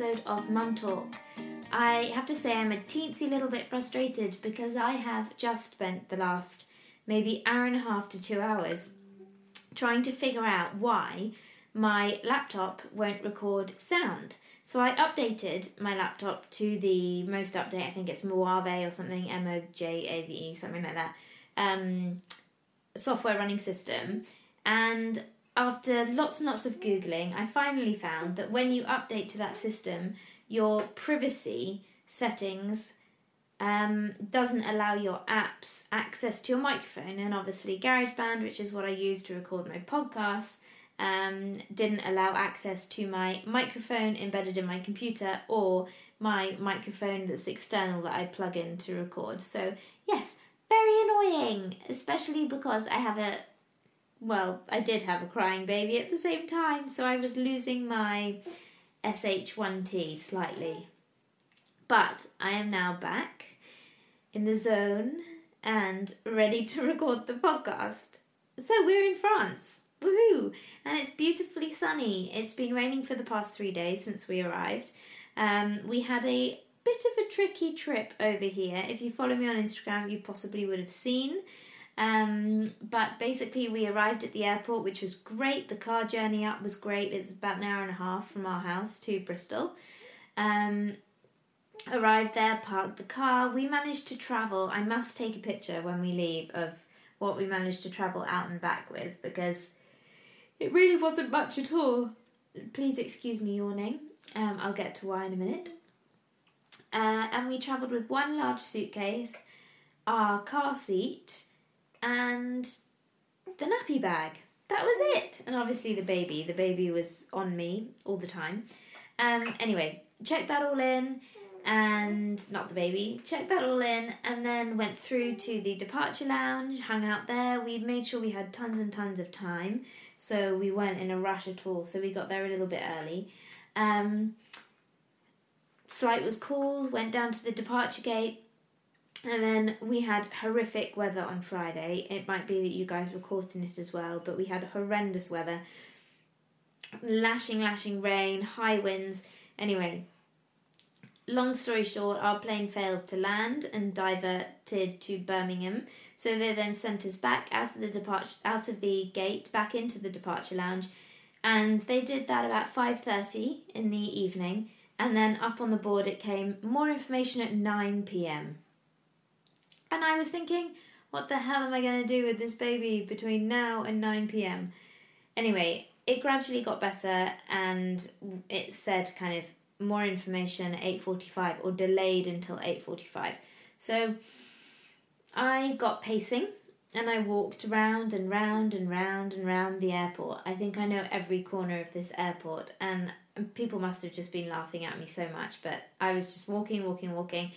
episode of Mum Talk. I have to say, I'm a teensy little bit frustrated because I have just spent the last maybe hour and a half to two hours trying to figure out why my laptop won't record sound. So I updated my laptop to the most update, I think it's Mojave or something, M O J A V E, something like that, um, software running system. And after lots and lots of Googling, I finally found that when you update to that system, your privacy settings um, doesn't allow your apps access to your microphone. And obviously, GarageBand, which is what I use to record my podcasts, um, didn't allow access to my microphone embedded in my computer or my microphone that's external that I plug in to record. So, yes, very annoying, especially because I have a well, I did have a crying baby at the same time, so I was losing my SH1T slightly. But I am now back in the zone and ready to record the podcast. So we're in France. Woohoo! And it's beautifully sunny. It's been raining for the past three days since we arrived. Um, we had a bit of a tricky trip over here. If you follow me on Instagram, you possibly would have seen. Um, but basically, we arrived at the airport, which was great. The car journey up was great. It's about an hour and a half from our house to Bristol. Um, arrived there, parked the car. We managed to travel. I must take a picture when we leave of what we managed to travel out and back with because it really wasn't much at all. Please excuse me yawning. Um, I'll get to why in a minute. Uh, and we travelled with one large suitcase, our car seat, and the nappy bag. That was it. And obviously the baby. The baby was on me all the time. Um, anyway, checked that all in and not the baby. Checked that all in and then went through to the departure lounge, hung out there. We made sure we had tons and tons of time, so we weren't in a rush at all. So we got there a little bit early. Um, flight was cool, went down to the departure gate, and then we had horrific weather on Friday. It might be that you guys were caught in it as well, but we had horrendous weather. Lashing, lashing rain, high winds. Anyway, long story short, our plane failed to land and diverted to Birmingham. So they then sent us back out of the departure out of the gate, back into the departure lounge, and they did that about five thirty in the evening. And then up on the board it came more information at nine p.m. And I was thinking, what the hell am I going to do with this baby between now and 9 pm? Anyway, it gradually got better and it said kind of more information at 8:45 or delayed until 8:45. So I got pacing and I walked round and round and round and round the airport. I think I know every corner of this airport and people must have just been laughing at me so much, but I was just walking, walking, walking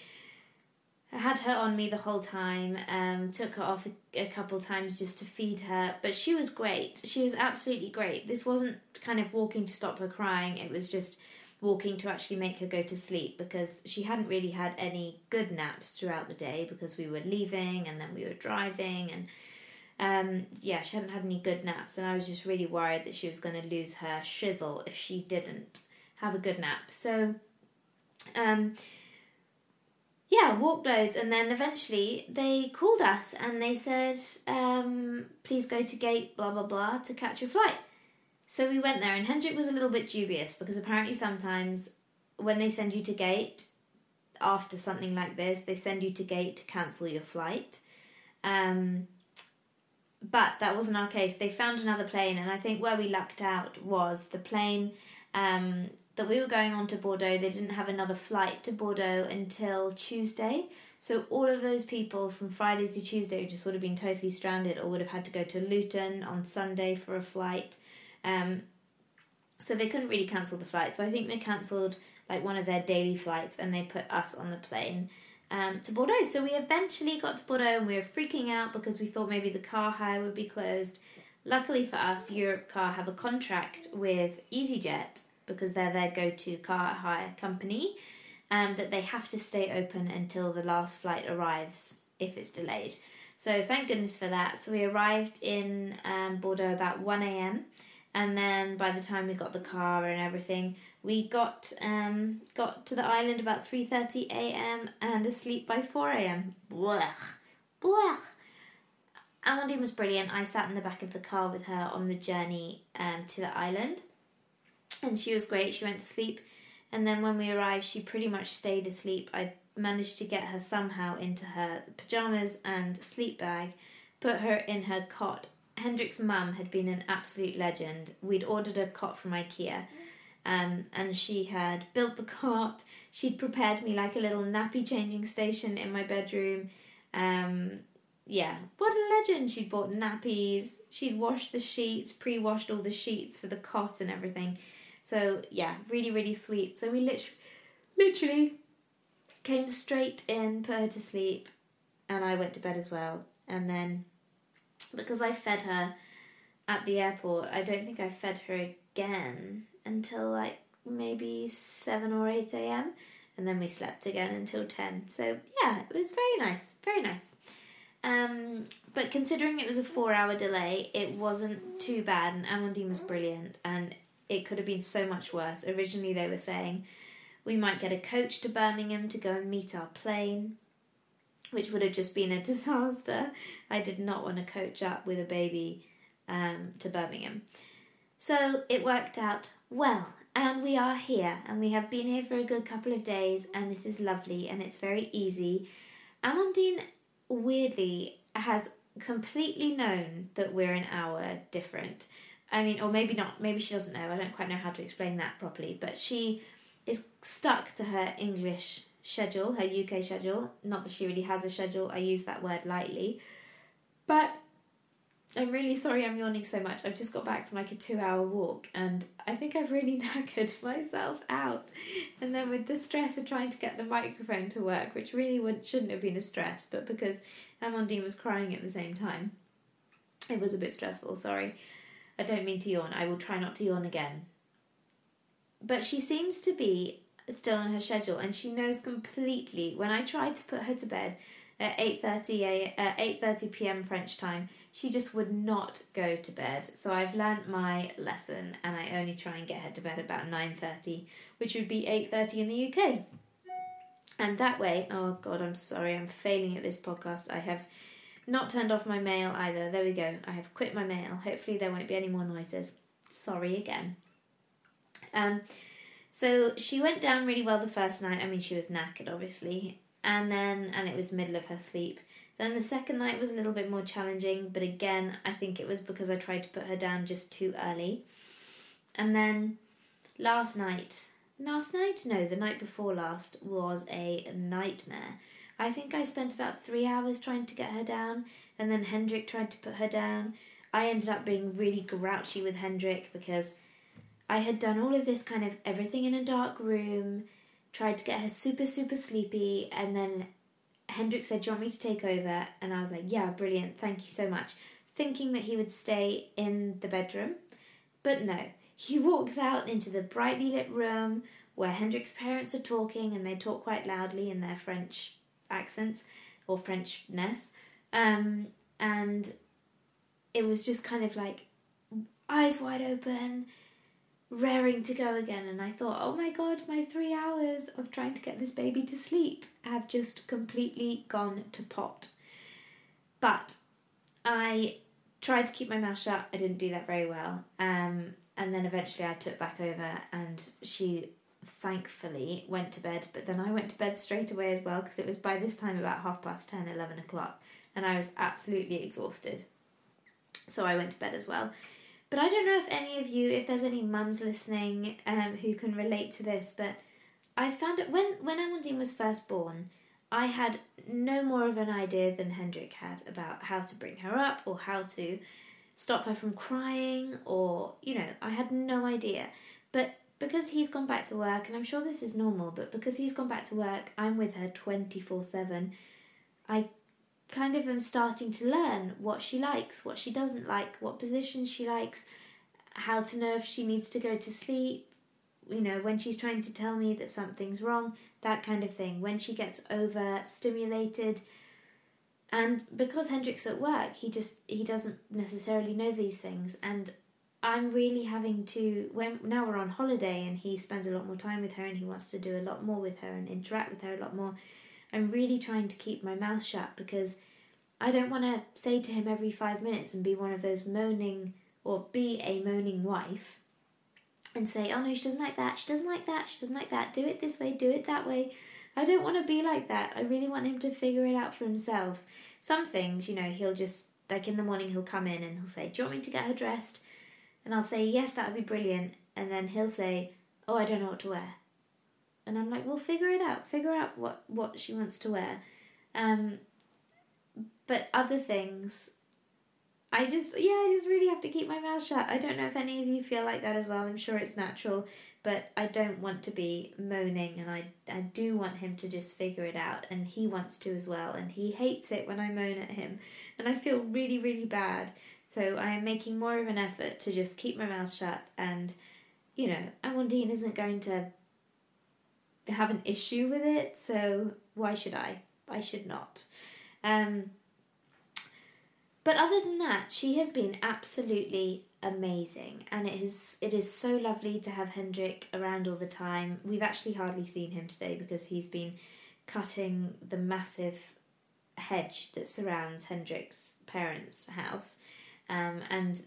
I had her on me the whole time. Um, took her off a, a couple times just to feed her, but she was great. She was absolutely great. This wasn't kind of walking to stop her crying. It was just walking to actually make her go to sleep because she hadn't really had any good naps throughout the day because we were leaving and then we were driving and um, yeah, she hadn't had any good naps, and I was just really worried that she was going to lose her shizzle if she didn't have a good nap. So, um, yeah, walked loads, and then eventually they called us and they said, um, "Please go to gate blah blah blah to catch your flight." So we went there, and Hendrik was a little bit dubious because apparently sometimes when they send you to gate after something like this, they send you to gate to cancel your flight. Um, but that wasn't our case. They found another plane, and I think where we lucked out was the plane um, that we were going on to Bordeaux, they didn't have another flight to Bordeaux until Tuesday. So all of those people from Friday to Tuesday just would have been totally stranded or would have had to go to Luton on Sunday for a flight. Um, so they couldn't really cancel the flight. So I think they cancelled like one of their daily flights and they put us on the plane um, to Bordeaux. So we eventually got to Bordeaux and we were freaking out because we thought maybe the car hire would be closed. Luckily for us, Europcar have a contract with EasyJet because they're their go to car hire company, and that they have to stay open until the last flight arrives if it's delayed. So thank goodness for that. So we arrived in um, Bordeaux about 1 a.m. And then by the time we got the car and everything, we got um, got to the island about 3.30 a.m. and asleep by 4 a.m. Blech. Blech. Amandine was brilliant. I sat in the back of the car with her on the journey um, to the island. And she was great. She went to sleep. And then when we arrived, she pretty much stayed asleep. I managed to get her somehow into her pajamas and sleep bag, put her in her cot. Hendrik's mum had been an absolute legend. We'd ordered a cot from IKEA um, and she had built the cot. She'd prepared me like a little nappy changing station in my bedroom. Um, yeah, what a legend! She'd bought nappies, she'd washed the sheets, pre washed all the sheets for the cot and everything. So, yeah, really, really sweet. So, we literally, literally came straight in, put her to sleep, and I went to bed as well. And then, because I fed her at the airport, I don't think I fed her again until like maybe 7 or 8 a.m. And then we slept again until 10. So, yeah, it was very nice. Very nice. Um, but considering it was a four hour delay, it wasn't too bad, and Amandine was brilliant, and it could have been so much worse. Originally, they were saying we might get a coach to Birmingham to go and meet our plane, which would have just been a disaster. I did not want to coach up with a baby um, to Birmingham. So it worked out well, and we are here, and we have been here for a good couple of days, and it is lovely and it's very easy. Amandine, weirdly, has completely known that we're an hour different. I mean, or maybe not, maybe she doesn't know. I don't quite know how to explain that properly, but she is stuck to her English schedule, her UK schedule. Not that she really has a schedule, I use that word lightly. But I'm really sorry I'm yawning so much. I've just got back from like a two hour walk and I think I've really knackered myself out. And then with the stress of trying to get the microphone to work, which really wouldn't, shouldn't have been a stress, but because Amandine was crying at the same time, it was a bit stressful. Sorry. I don't mean to yawn. I will try not to yawn again. But she seems to be still on her schedule and she knows completely when I tried to put her to bed at 8:30 a uh, 8:30 p.m. French time she just would not go to bed. So I've learnt my lesson and I only try and get her to bed about 9:30, which would be 8:30 in the UK. And that way, oh god, I'm sorry, I'm failing at this podcast. I have not turned off my mail either. There we go. I have quit my mail. Hopefully there won't be any more noises. Sorry again. Um so she went down really well the first night. I mean, she was knackered obviously. And then and it was middle of her sleep then the second night was a little bit more challenging, but again, I think it was because I tried to put her down just too early. And then last night, last night? No, the night before last was a nightmare. I think I spent about three hours trying to get her down, and then Hendrik tried to put her down. I ended up being really grouchy with Hendrik because I had done all of this kind of everything in a dark room, tried to get her super, super sleepy, and then Hendrik said, Do you want me to take over? And I was like, Yeah, brilliant, thank you so much. Thinking that he would stay in the bedroom. But no, he walks out into the brightly lit room where Hendrik's parents are talking and they talk quite loudly in their French accents or Frenchness. Um, and it was just kind of like eyes wide open, raring to go again. And I thought, oh my god, my three hours of trying to get this baby to sleep have just completely gone to pot. But I tried to keep my mouth shut. I didn't do that very well. Um, and then eventually I took back over and she thankfully went to bed. But then I went to bed straight away as well because it was by this time about half past 10, 11 o'clock. And I was absolutely exhausted. So I went to bed as well. But I don't know if any of you, if there's any mums listening um, who can relate to this, but I found it when when Amandine was first born, I had no more of an idea than Hendrik had about how to bring her up or how to stop her from crying or you know I had no idea. But because he's gone back to work, and I'm sure this is normal, but because he's gone back to work, I'm with her twenty four seven. I kind of am starting to learn what she likes, what she doesn't like, what position she likes, how to know if she needs to go to sleep, you know, when she's trying to tell me that something's wrong, that kind of thing. When she gets overstimulated. And because Hendrik's at work, he just he doesn't necessarily know these things and I'm really having to when now we're on holiday and he spends a lot more time with her and he wants to do a lot more with her and interact with her a lot more. I'm really trying to keep my mouth shut because I don't want to say to him every 5 minutes and be one of those moaning or be a moaning wife and say, "Oh no, she doesn't like that. She doesn't like that. She doesn't like that. Do it this way, do it that way." I don't want to be like that. I really want him to figure it out for himself. Some things, you know, he'll just like in the morning he'll come in and he'll say, "Do you want me to get her dressed?" And I'll say, "Yes, that would be brilliant." And then he'll say, "Oh, I don't know what to wear." And I'm like, "Well, figure it out. Figure out what what she wants to wear." Um, but other things, I just yeah, I just really have to keep my mouth shut. I don't know if any of you feel like that as well. I'm sure it's natural, but I don't want to be moaning, and I I do want him to just figure it out, and he wants to as well, and he hates it when I moan at him, and I feel really really bad. So I am making more of an effort to just keep my mouth shut, and you know, Amandine isn't going to have an issue with it, so why should I? I should not. Um, but other than that, she has been absolutely amazing, and it is it is so lovely to have Hendrik around all the time. We've actually hardly seen him today because he's been cutting the massive hedge that surrounds Hendrik's parents' house, um, and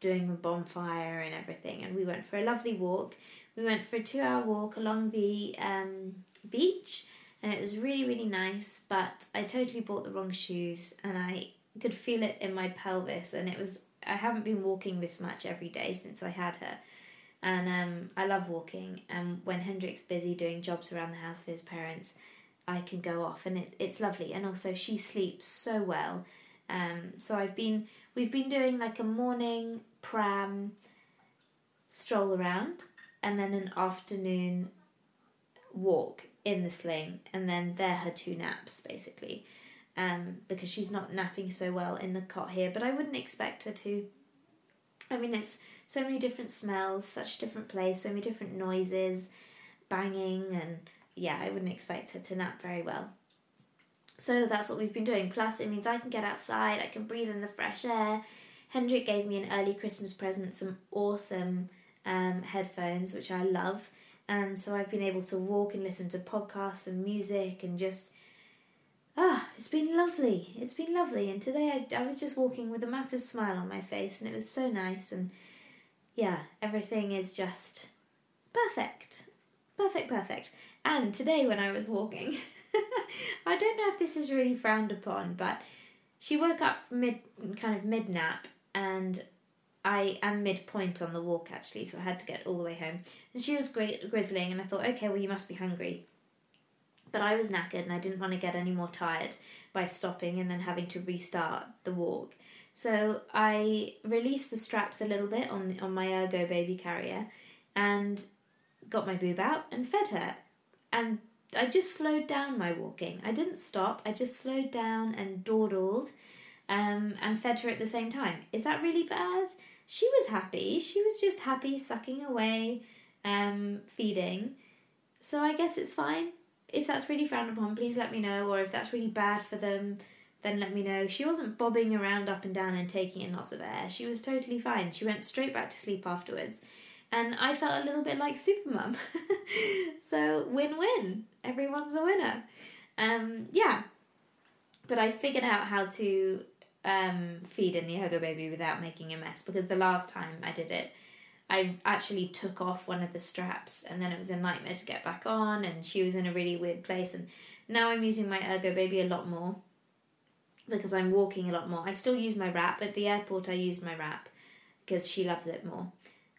doing a bonfire and everything. And we went for a lovely walk. We went for a two-hour walk along the um, beach, and it was really really nice. But I totally bought the wrong shoes, and I could feel it in my pelvis, and it was. I haven't been walking this much every day since I had her, and um, I love walking. And when Hendrik's busy doing jobs around the house for his parents, I can go off, and it, it's lovely. And also, she sleeps so well. Um, so I've been we've been doing like a morning pram stroll around, and then an afternoon walk in the sling, and then they're her two naps basically um, because she's not napping so well in the cot here, but I wouldn't expect her to. I mean, it's so many different smells, such a different place, so many different noises, banging, and yeah, I wouldn't expect her to nap very well. So that's what we've been doing. Plus, it means I can get outside, I can breathe in the fresh air. Hendrik gave me an early Christmas present, some awesome um, headphones, which I love. And so I've been able to walk and listen to podcasts and music and just Ah, it's been lovely. It's been lovely. And today I, I was just walking with a massive smile on my face, and it was so nice. And yeah, everything is just perfect. Perfect, perfect. And today when I was walking, I don't know if this is really frowned upon, but she woke up mid kind of mid nap and I am midpoint on the walk actually, so I had to get all the way home. And she was great grizzling and I thought, okay, well you must be hungry. But I was knackered and I didn't want to get any more tired by stopping and then having to restart the walk. So I released the straps a little bit on on my ergo baby carrier and got my boob out and fed her. And I just slowed down my walking. I didn't stop. I just slowed down and dawdled um, and fed her at the same time. Is that really bad? She was happy. She was just happy sucking away, um, feeding. So I guess it's fine if that's really frowned upon, please let me know. Or if that's really bad for them, then let me know. She wasn't bobbing around up and down and taking in lots of air. She was totally fine. She went straight back to sleep afterwards. And I felt a little bit like Supermum. so win win. Everyone's a winner. Um, yeah. But I figured out how to um, feed in the Ergo Baby without making a mess because the last time I did it, I actually took off one of the straps and then it was a nightmare to get back on and she was in a really weird place and now I'm using my ergo baby a lot more because I'm walking a lot more. I still use my wrap at the airport I use my wrap because she loves it more.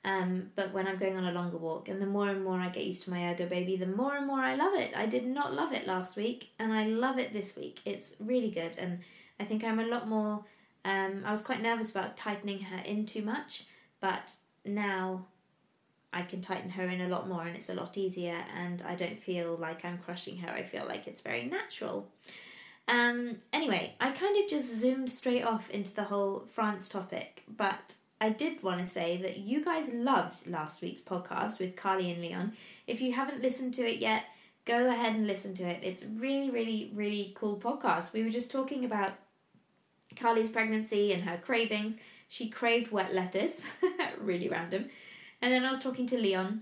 Um, but when I'm going on a longer walk and the more and more I get used to my ergo baby, the more and more I love it. I did not love it last week and I love it this week. It's really good and I think I'm a lot more um, I was quite nervous about tightening her in too much, but now I can tighten her in a lot more and it's a lot easier and I don't feel like I'm crushing her. I feel like it's very natural. Um, anyway, I kind of just zoomed straight off into the whole France topic, but I did want to say that you guys loved last week's podcast with Carly and Leon. If you haven't listened to it yet, go ahead and listen to it. It's really, really, really cool podcast. We were just talking about Carly's pregnancy and her cravings she craved wet lettuce really random. And then I was talking to Leon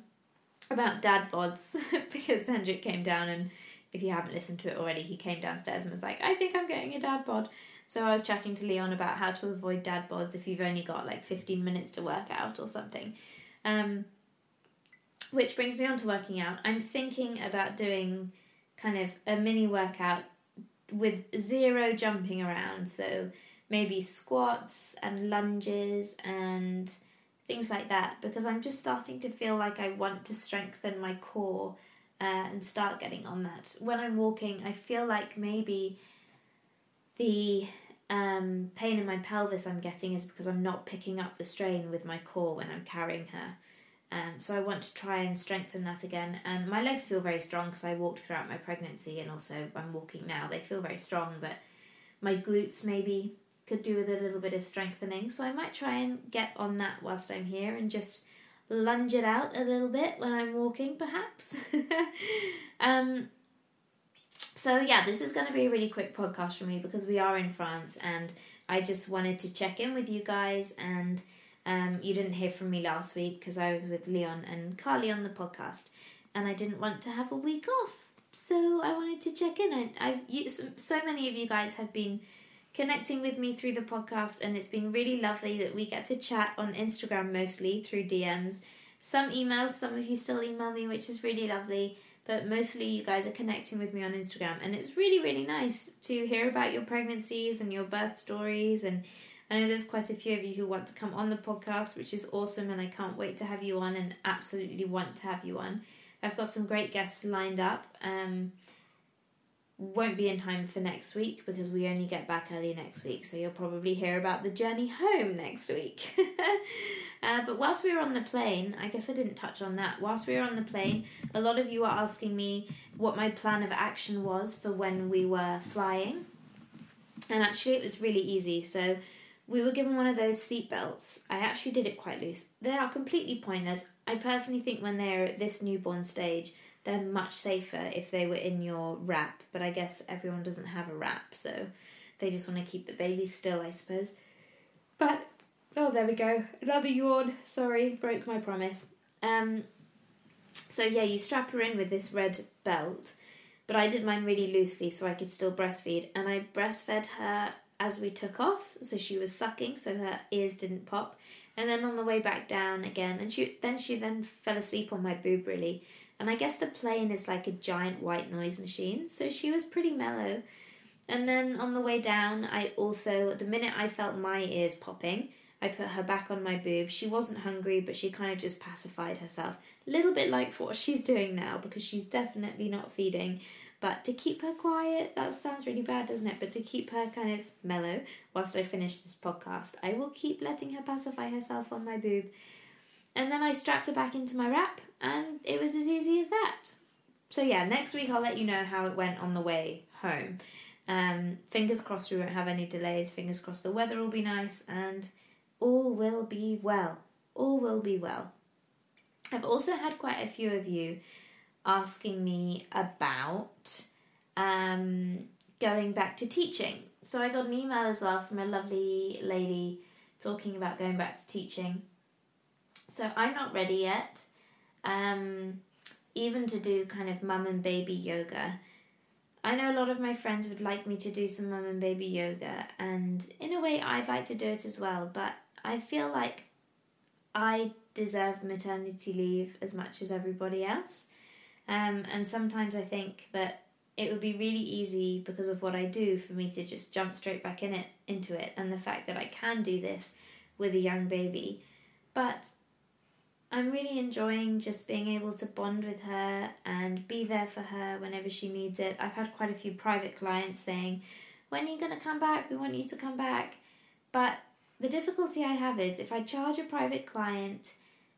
about dad bods because Hendrik came down and if you haven't listened to it already, he came downstairs and was like, I think I'm getting a dad bod. So I was chatting to Leon about how to avoid dad bods if you've only got like 15 minutes to work out or something. Um, which brings me on to working out. I'm thinking about doing kind of a mini workout with zero jumping around. So maybe squats and lunges and things like that because I'm just starting to feel like I want to strengthen my core uh, and start getting on that. When I'm walking, I feel like maybe the um, pain in my pelvis I'm getting is because I'm not picking up the strain with my core when I'm carrying her. Um, so I want to try and strengthen that again. And my legs feel very strong because I walked throughout my pregnancy and also I'm walking now. They feel very strong, but my glutes maybe could do with a little bit of strengthening. So I might try and get on that whilst I'm here and just lunge it out a little bit when I'm walking, perhaps. um, so yeah, this is going to be a really quick podcast for me because we are in France and I just wanted to check in with you guys and um, you didn't hear from me last week because I was with Leon and Carly on the podcast and I didn't want to have a week off. So I wanted to check in. I, I've you, so many of you guys have been connecting with me through the podcast, and it's been really lovely that we get to chat on Instagram mostly through DMs. Some emails, some of you still email me, which is really lovely but mostly you guys are connecting with me on Instagram, and it's really, really nice to hear about your pregnancies and your birth stories. And I know there's quite a few of you who want to come on the podcast, which is awesome, and I can't wait to have you on and absolutely want to have you on. I've got some great guests lined up. Um, won't be in time for next week because we only get back early next week, so you'll probably hear about the journey home next week. uh, but whilst we were on the plane, I guess I didn't touch on that. Whilst we were on the plane, a lot of you are asking me what my plan of action was for when we were flying, and actually, it was really easy. So, we were given one of those seat belts. I actually did it quite loose. They are completely pointless. I personally think when they're at this newborn stage, they're much safer if they were in your wrap, but I guess everyone doesn't have a wrap, so they just want to keep the baby still, I suppose. But oh, there we go. Another yawn. Sorry, broke my promise. Um, so yeah, you strap her in with this red belt, but I did mine really loosely so I could still breastfeed, and I breastfed her as we took off, so she was sucking, so her ears didn't pop. And then on the way back down again, and she then she then fell asleep on my boob really and I guess the plane is like a giant white noise machine, so she was pretty mellow. And then on the way down, I also, the minute I felt my ears popping, I put her back on my boob. She wasn't hungry, but she kind of just pacified herself. A little bit like what she's doing now, because she's definitely not feeding. But to keep her quiet, that sounds really bad, doesn't it? But to keep her kind of mellow whilst I finish this podcast, I will keep letting her pacify herself on my boob. And then I strapped her back into my wrap and it was as easy as that. So yeah, next week I'll let you know how it went on the way home. Um, fingers crossed we won't have any delays. Fingers crossed the weather will be nice and all will be well. All will be well. I've also had quite a few of you asking me about um, going back to teaching. So I got an email as well from a lovely lady talking about going back to teaching. So I'm not ready yet um, even to do kind of mum and baby yoga. I know a lot of my friends would like me to do some mum and baby yoga, and in a way, I'd like to do it as well, but I feel like I deserve maternity leave as much as everybody else. Um, and sometimes I think that it would be really easy because of what I do for me to just jump straight back in it into it and the fact that I can do this with a young baby. But I'm really enjoying just being able to bond with her and be there for her whenever she needs it. I've had quite a few private clients saying, When are you going to come back? We want you to come back. But the difficulty I have is if I charge a private client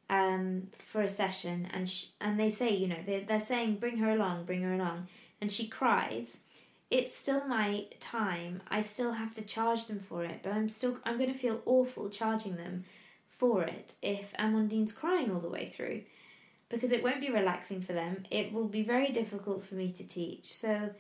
um, for a session and sh- and they say, you know, they're, they're saying, Bring her along, bring her along, and she cries. It's still my time. I still have to charge them for it, but I'm still I'm going to feel awful charging them for it if Amandine's crying all the way through because it won't be relaxing for them. It will be very difficult for me to teach. So,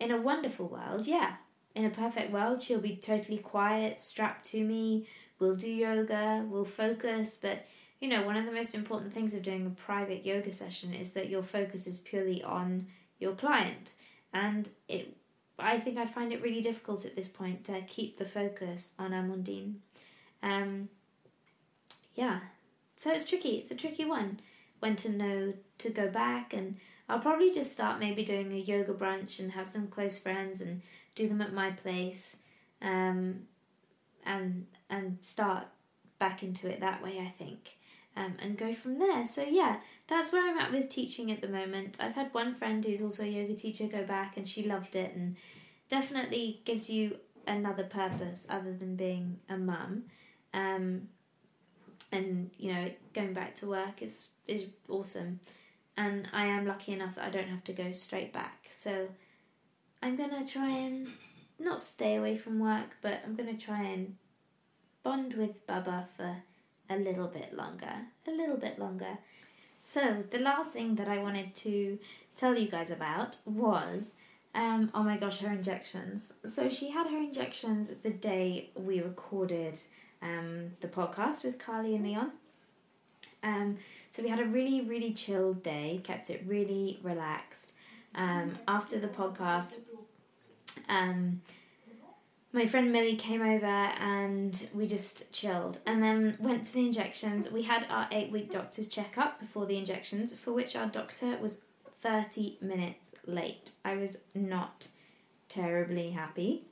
in a wonderful world, yeah, in a perfect world, she'll be totally quiet, strapped to me, we'll do yoga, we'll focus, but you know, one of the most important things of doing a private yoga session is that your focus is purely on your client. And it I think I find it really difficult at this point to keep the focus on Amandine. Um, yeah, so it's tricky. It's a tricky one when to know to go back, and I'll probably just start maybe doing a yoga brunch and have some close friends and do them at my place, um, and and start back into it that way. I think, um, and go from there. So yeah, that's where I'm at with teaching at the moment. I've had one friend who's also a yoga teacher go back, and she loved it, and definitely gives you another purpose other than being a mum. Um, and you know, going back to work is is awesome, and I am lucky enough that I don't have to go straight back. So I'm gonna try and not stay away from work, but I'm gonna try and bond with Baba for a little bit longer, a little bit longer. So the last thing that I wanted to tell you guys about was um, oh my gosh, her injections. So she had her injections the day we recorded um, the podcast with Carly and Leon. Um, so we had a really, really chilled day, kept it really relaxed. Um, after the podcast, um, my friend Millie came over and we just chilled and then went to the injections. We had our eight week doctor's checkup before the injections, for which our doctor was 30 minutes late. I was not terribly happy.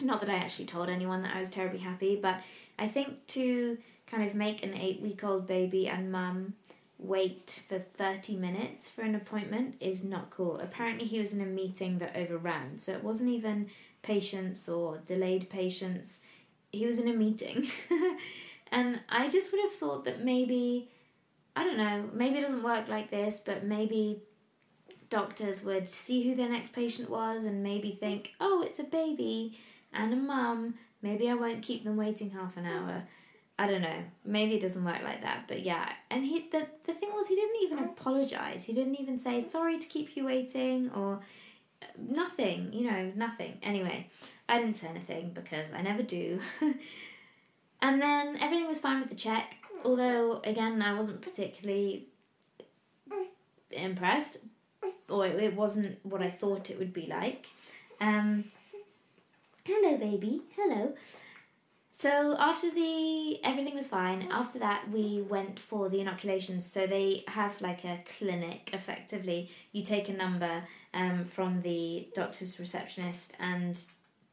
Not that I actually told anyone that I was terribly happy, but I think to kind of make an eight week old baby and mum wait for 30 minutes for an appointment is not cool. Apparently, he was in a meeting that overran, so it wasn't even patients or delayed patients, he was in a meeting. and I just would have thought that maybe, I don't know, maybe it doesn't work like this, but maybe doctors would see who their next patient was and maybe think, oh, it's a baby and a mum. Maybe I won't keep them waiting half an hour. I don't know. Maybe it doesn't work like that. But yeah, and he the the thing was he didn't even apologize. He didn't even say sorry to keep you waiting or uh, nothing. You know, nothing. Anyway, I didn't say anything because I never do. and then everything was fine with the check. Although again, I wasn't particularly impressed or it wasn't what I thought it would be like. Um, hello, baby. Hello. So after the everything was fine. After that, we went for the inoculations. So they have like a clinic. Effectively, you take a number um, from the doctor's receptionist, and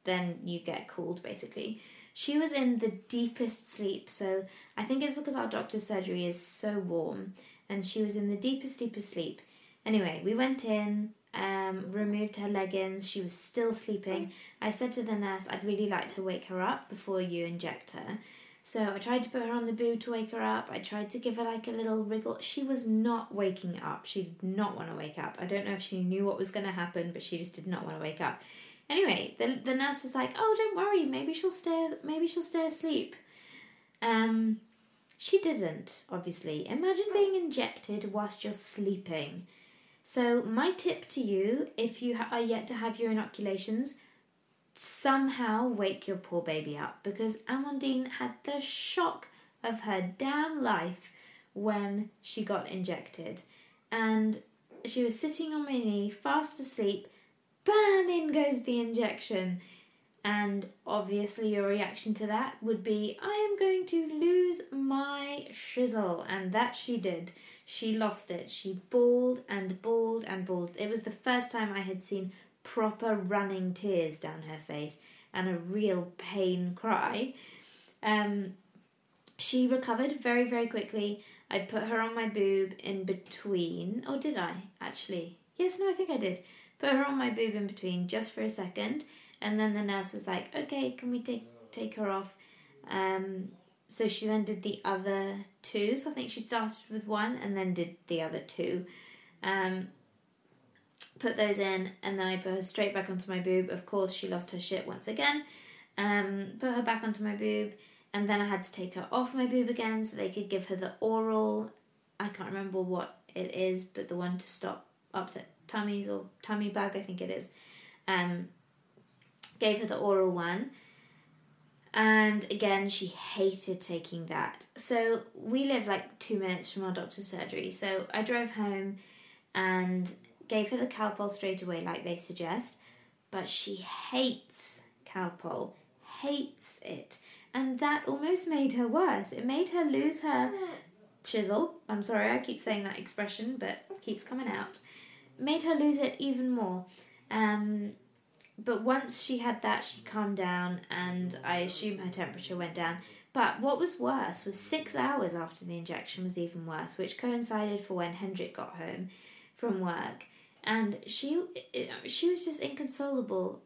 then you get called. Basically, she was in the deepest sleep. So I think it's because our doctor's surgery is so warm, and she was in the deepest, deepest sleep. Anyway, we went in, um, removed her leggings. She was still sleeping. I said to the nurse, I'd really like to wake her up before you inject her. So I tried to put her on the boob to wake her up. I tried to give her like a little wriggle. She was not waking up. She did not want to wake up. I don't know if she knew what was going to happen, but she just did not want to wake up. Anyway, the the nurse was like, "Oh, don't worry. Maybe she'll stay. Maybe she'll stay asleep." Um, she didn't. Obviously, imagine being injected whilst you're sleeping. So, my tip to you, if you are yet to have your inoculations, somehow wake your poor baby up because Amandine had the shock of her damn life when she got injected. And she was sitting on my knee, fast asleep. Bam! In goes the injection. And obviously, your reaction to that would be, I am going to lose my shizzle. And that she did. She lost it. She bawled and bawled and bawled. It was the first time I had seen proper running tears down her face and a real pain cry. Um, she recovered very, very quickly. I put her on my boob in between. Or did I, actually? Yes, no, I think I did. Put her on my boob in between just for a second and then the nurse was like, "Okay, can we take take her off?" Um, so she then did the other two. So I think she started with one and then did the other two. Um, put those in, and then I put her straight back onto my boob. Of course, she lost her shit once again. Um, put her back onto my boob, and then I had to take her off my boob again so they could give her the oral. I can't remember what it is, but the one to stop upset tummies or tummy bug, I think it is. Um, gave her the oral one. And again, she hated taking that. So we live like two minutes from our doctor's surgery. So I drove home and gave her the Calpol straight away, like they suggest. But she hates Calpol, hates it. And that almost made her worse. It made her lose her chisel. I'm sorry, I keep saying that expression, but keeps coming out. Made her lose it even more. Um, but once she had that, she calmed down, and I assume her temperature went down. But what was worse was six hours after the injection was even worse, which coincided for when Hendrik got home from work, and she she was just inconsolable.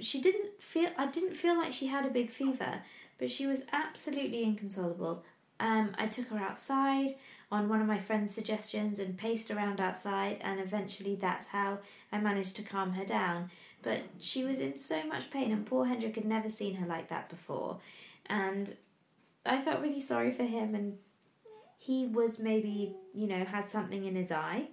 She didn't feel I didn't feel like she had a big fever, but she was absolutely inconsolable. Um, I took her outside on one of my friend's suggestions and paced around outside, and eventually that's how I managed to calm her down. But she was in so much pain, and poor Hendrik had never seen her like that before. And I felt really sorry for him, and he was maybe, you know, had something in his eye.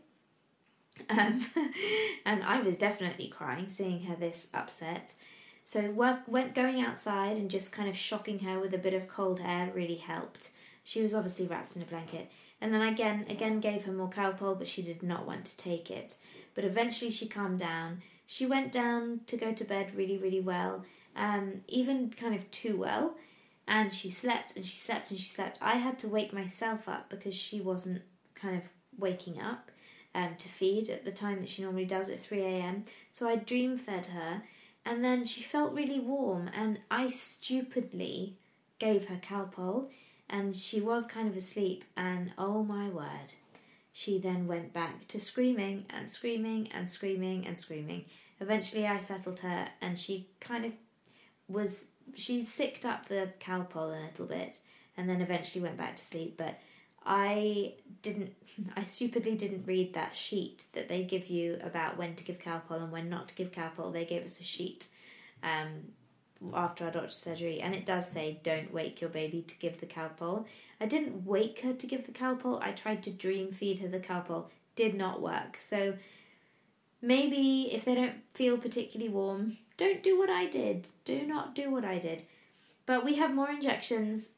Um, and I was definitely crying seeing her this upset. So work, went going outside and just kind of shocking her with a bit of cold air really helped. She was obviously wrapped in a blanket. And then again, again gave her more Calpol, but she did not want to take it. But eventually she calmed down she went down to go to bed really, really well, um, even kind of too well. And she slept and she slept and she slept. I had to wake myself up because she wasn't kind of waking up um, to feed at the time that she normally does at 3 a.m. So I dream fed her and then she felt really warm and I stupidly gave her Calpol and she was kind of asleep and oh my word she then went back to screaming and screaming and screaming and screaming. Eventually, I settled her, and she kind of was. She sicked up the Calpol a little bit, and then eventually went back to sleep. But I didn't. I stupidly didn't read that sheet that they give you about when to give Calpol and when not to give Calpol. They gave us a sheet um, after our doctor's surgery, and it does say don't wake your baby to give the Calpol. I didn't wake her to give the Calpol. I tried to dream feed her the Calpol. Did not work. So maybe if they don't feel particularly warm, don't do what I did. Do not do what I did. But we have more injections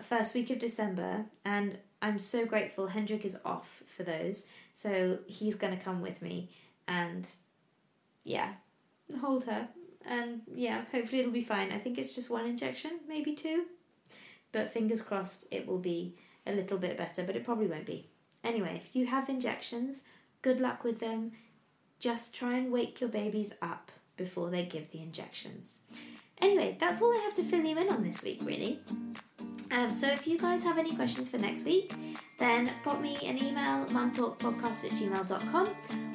first week of December, and I'm so grateful. Hendrik is off for those, so he's going to come with me and yeah, hold her and yeah, hopefully it'll be fine. I think it's just one injection, maybe two. But fingers crossed it will be a little bit better, but it probably won't be. Anyway, if you have injections, good luck with them. Just try and wake your babies up before they give the injections. Anyway, that's all I have to fill you in on this week, really. Um, so if you guys have any questions for next week, then pop me an email, mumtalkpodcast at gmail.com,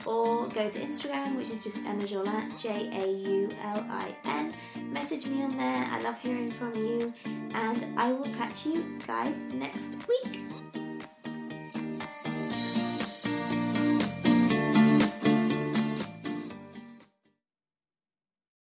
or go to Instagram, which is just Emma Jaulin, J A U L I N. Message me on there. I love hearing from you, and I will catch you guys next week.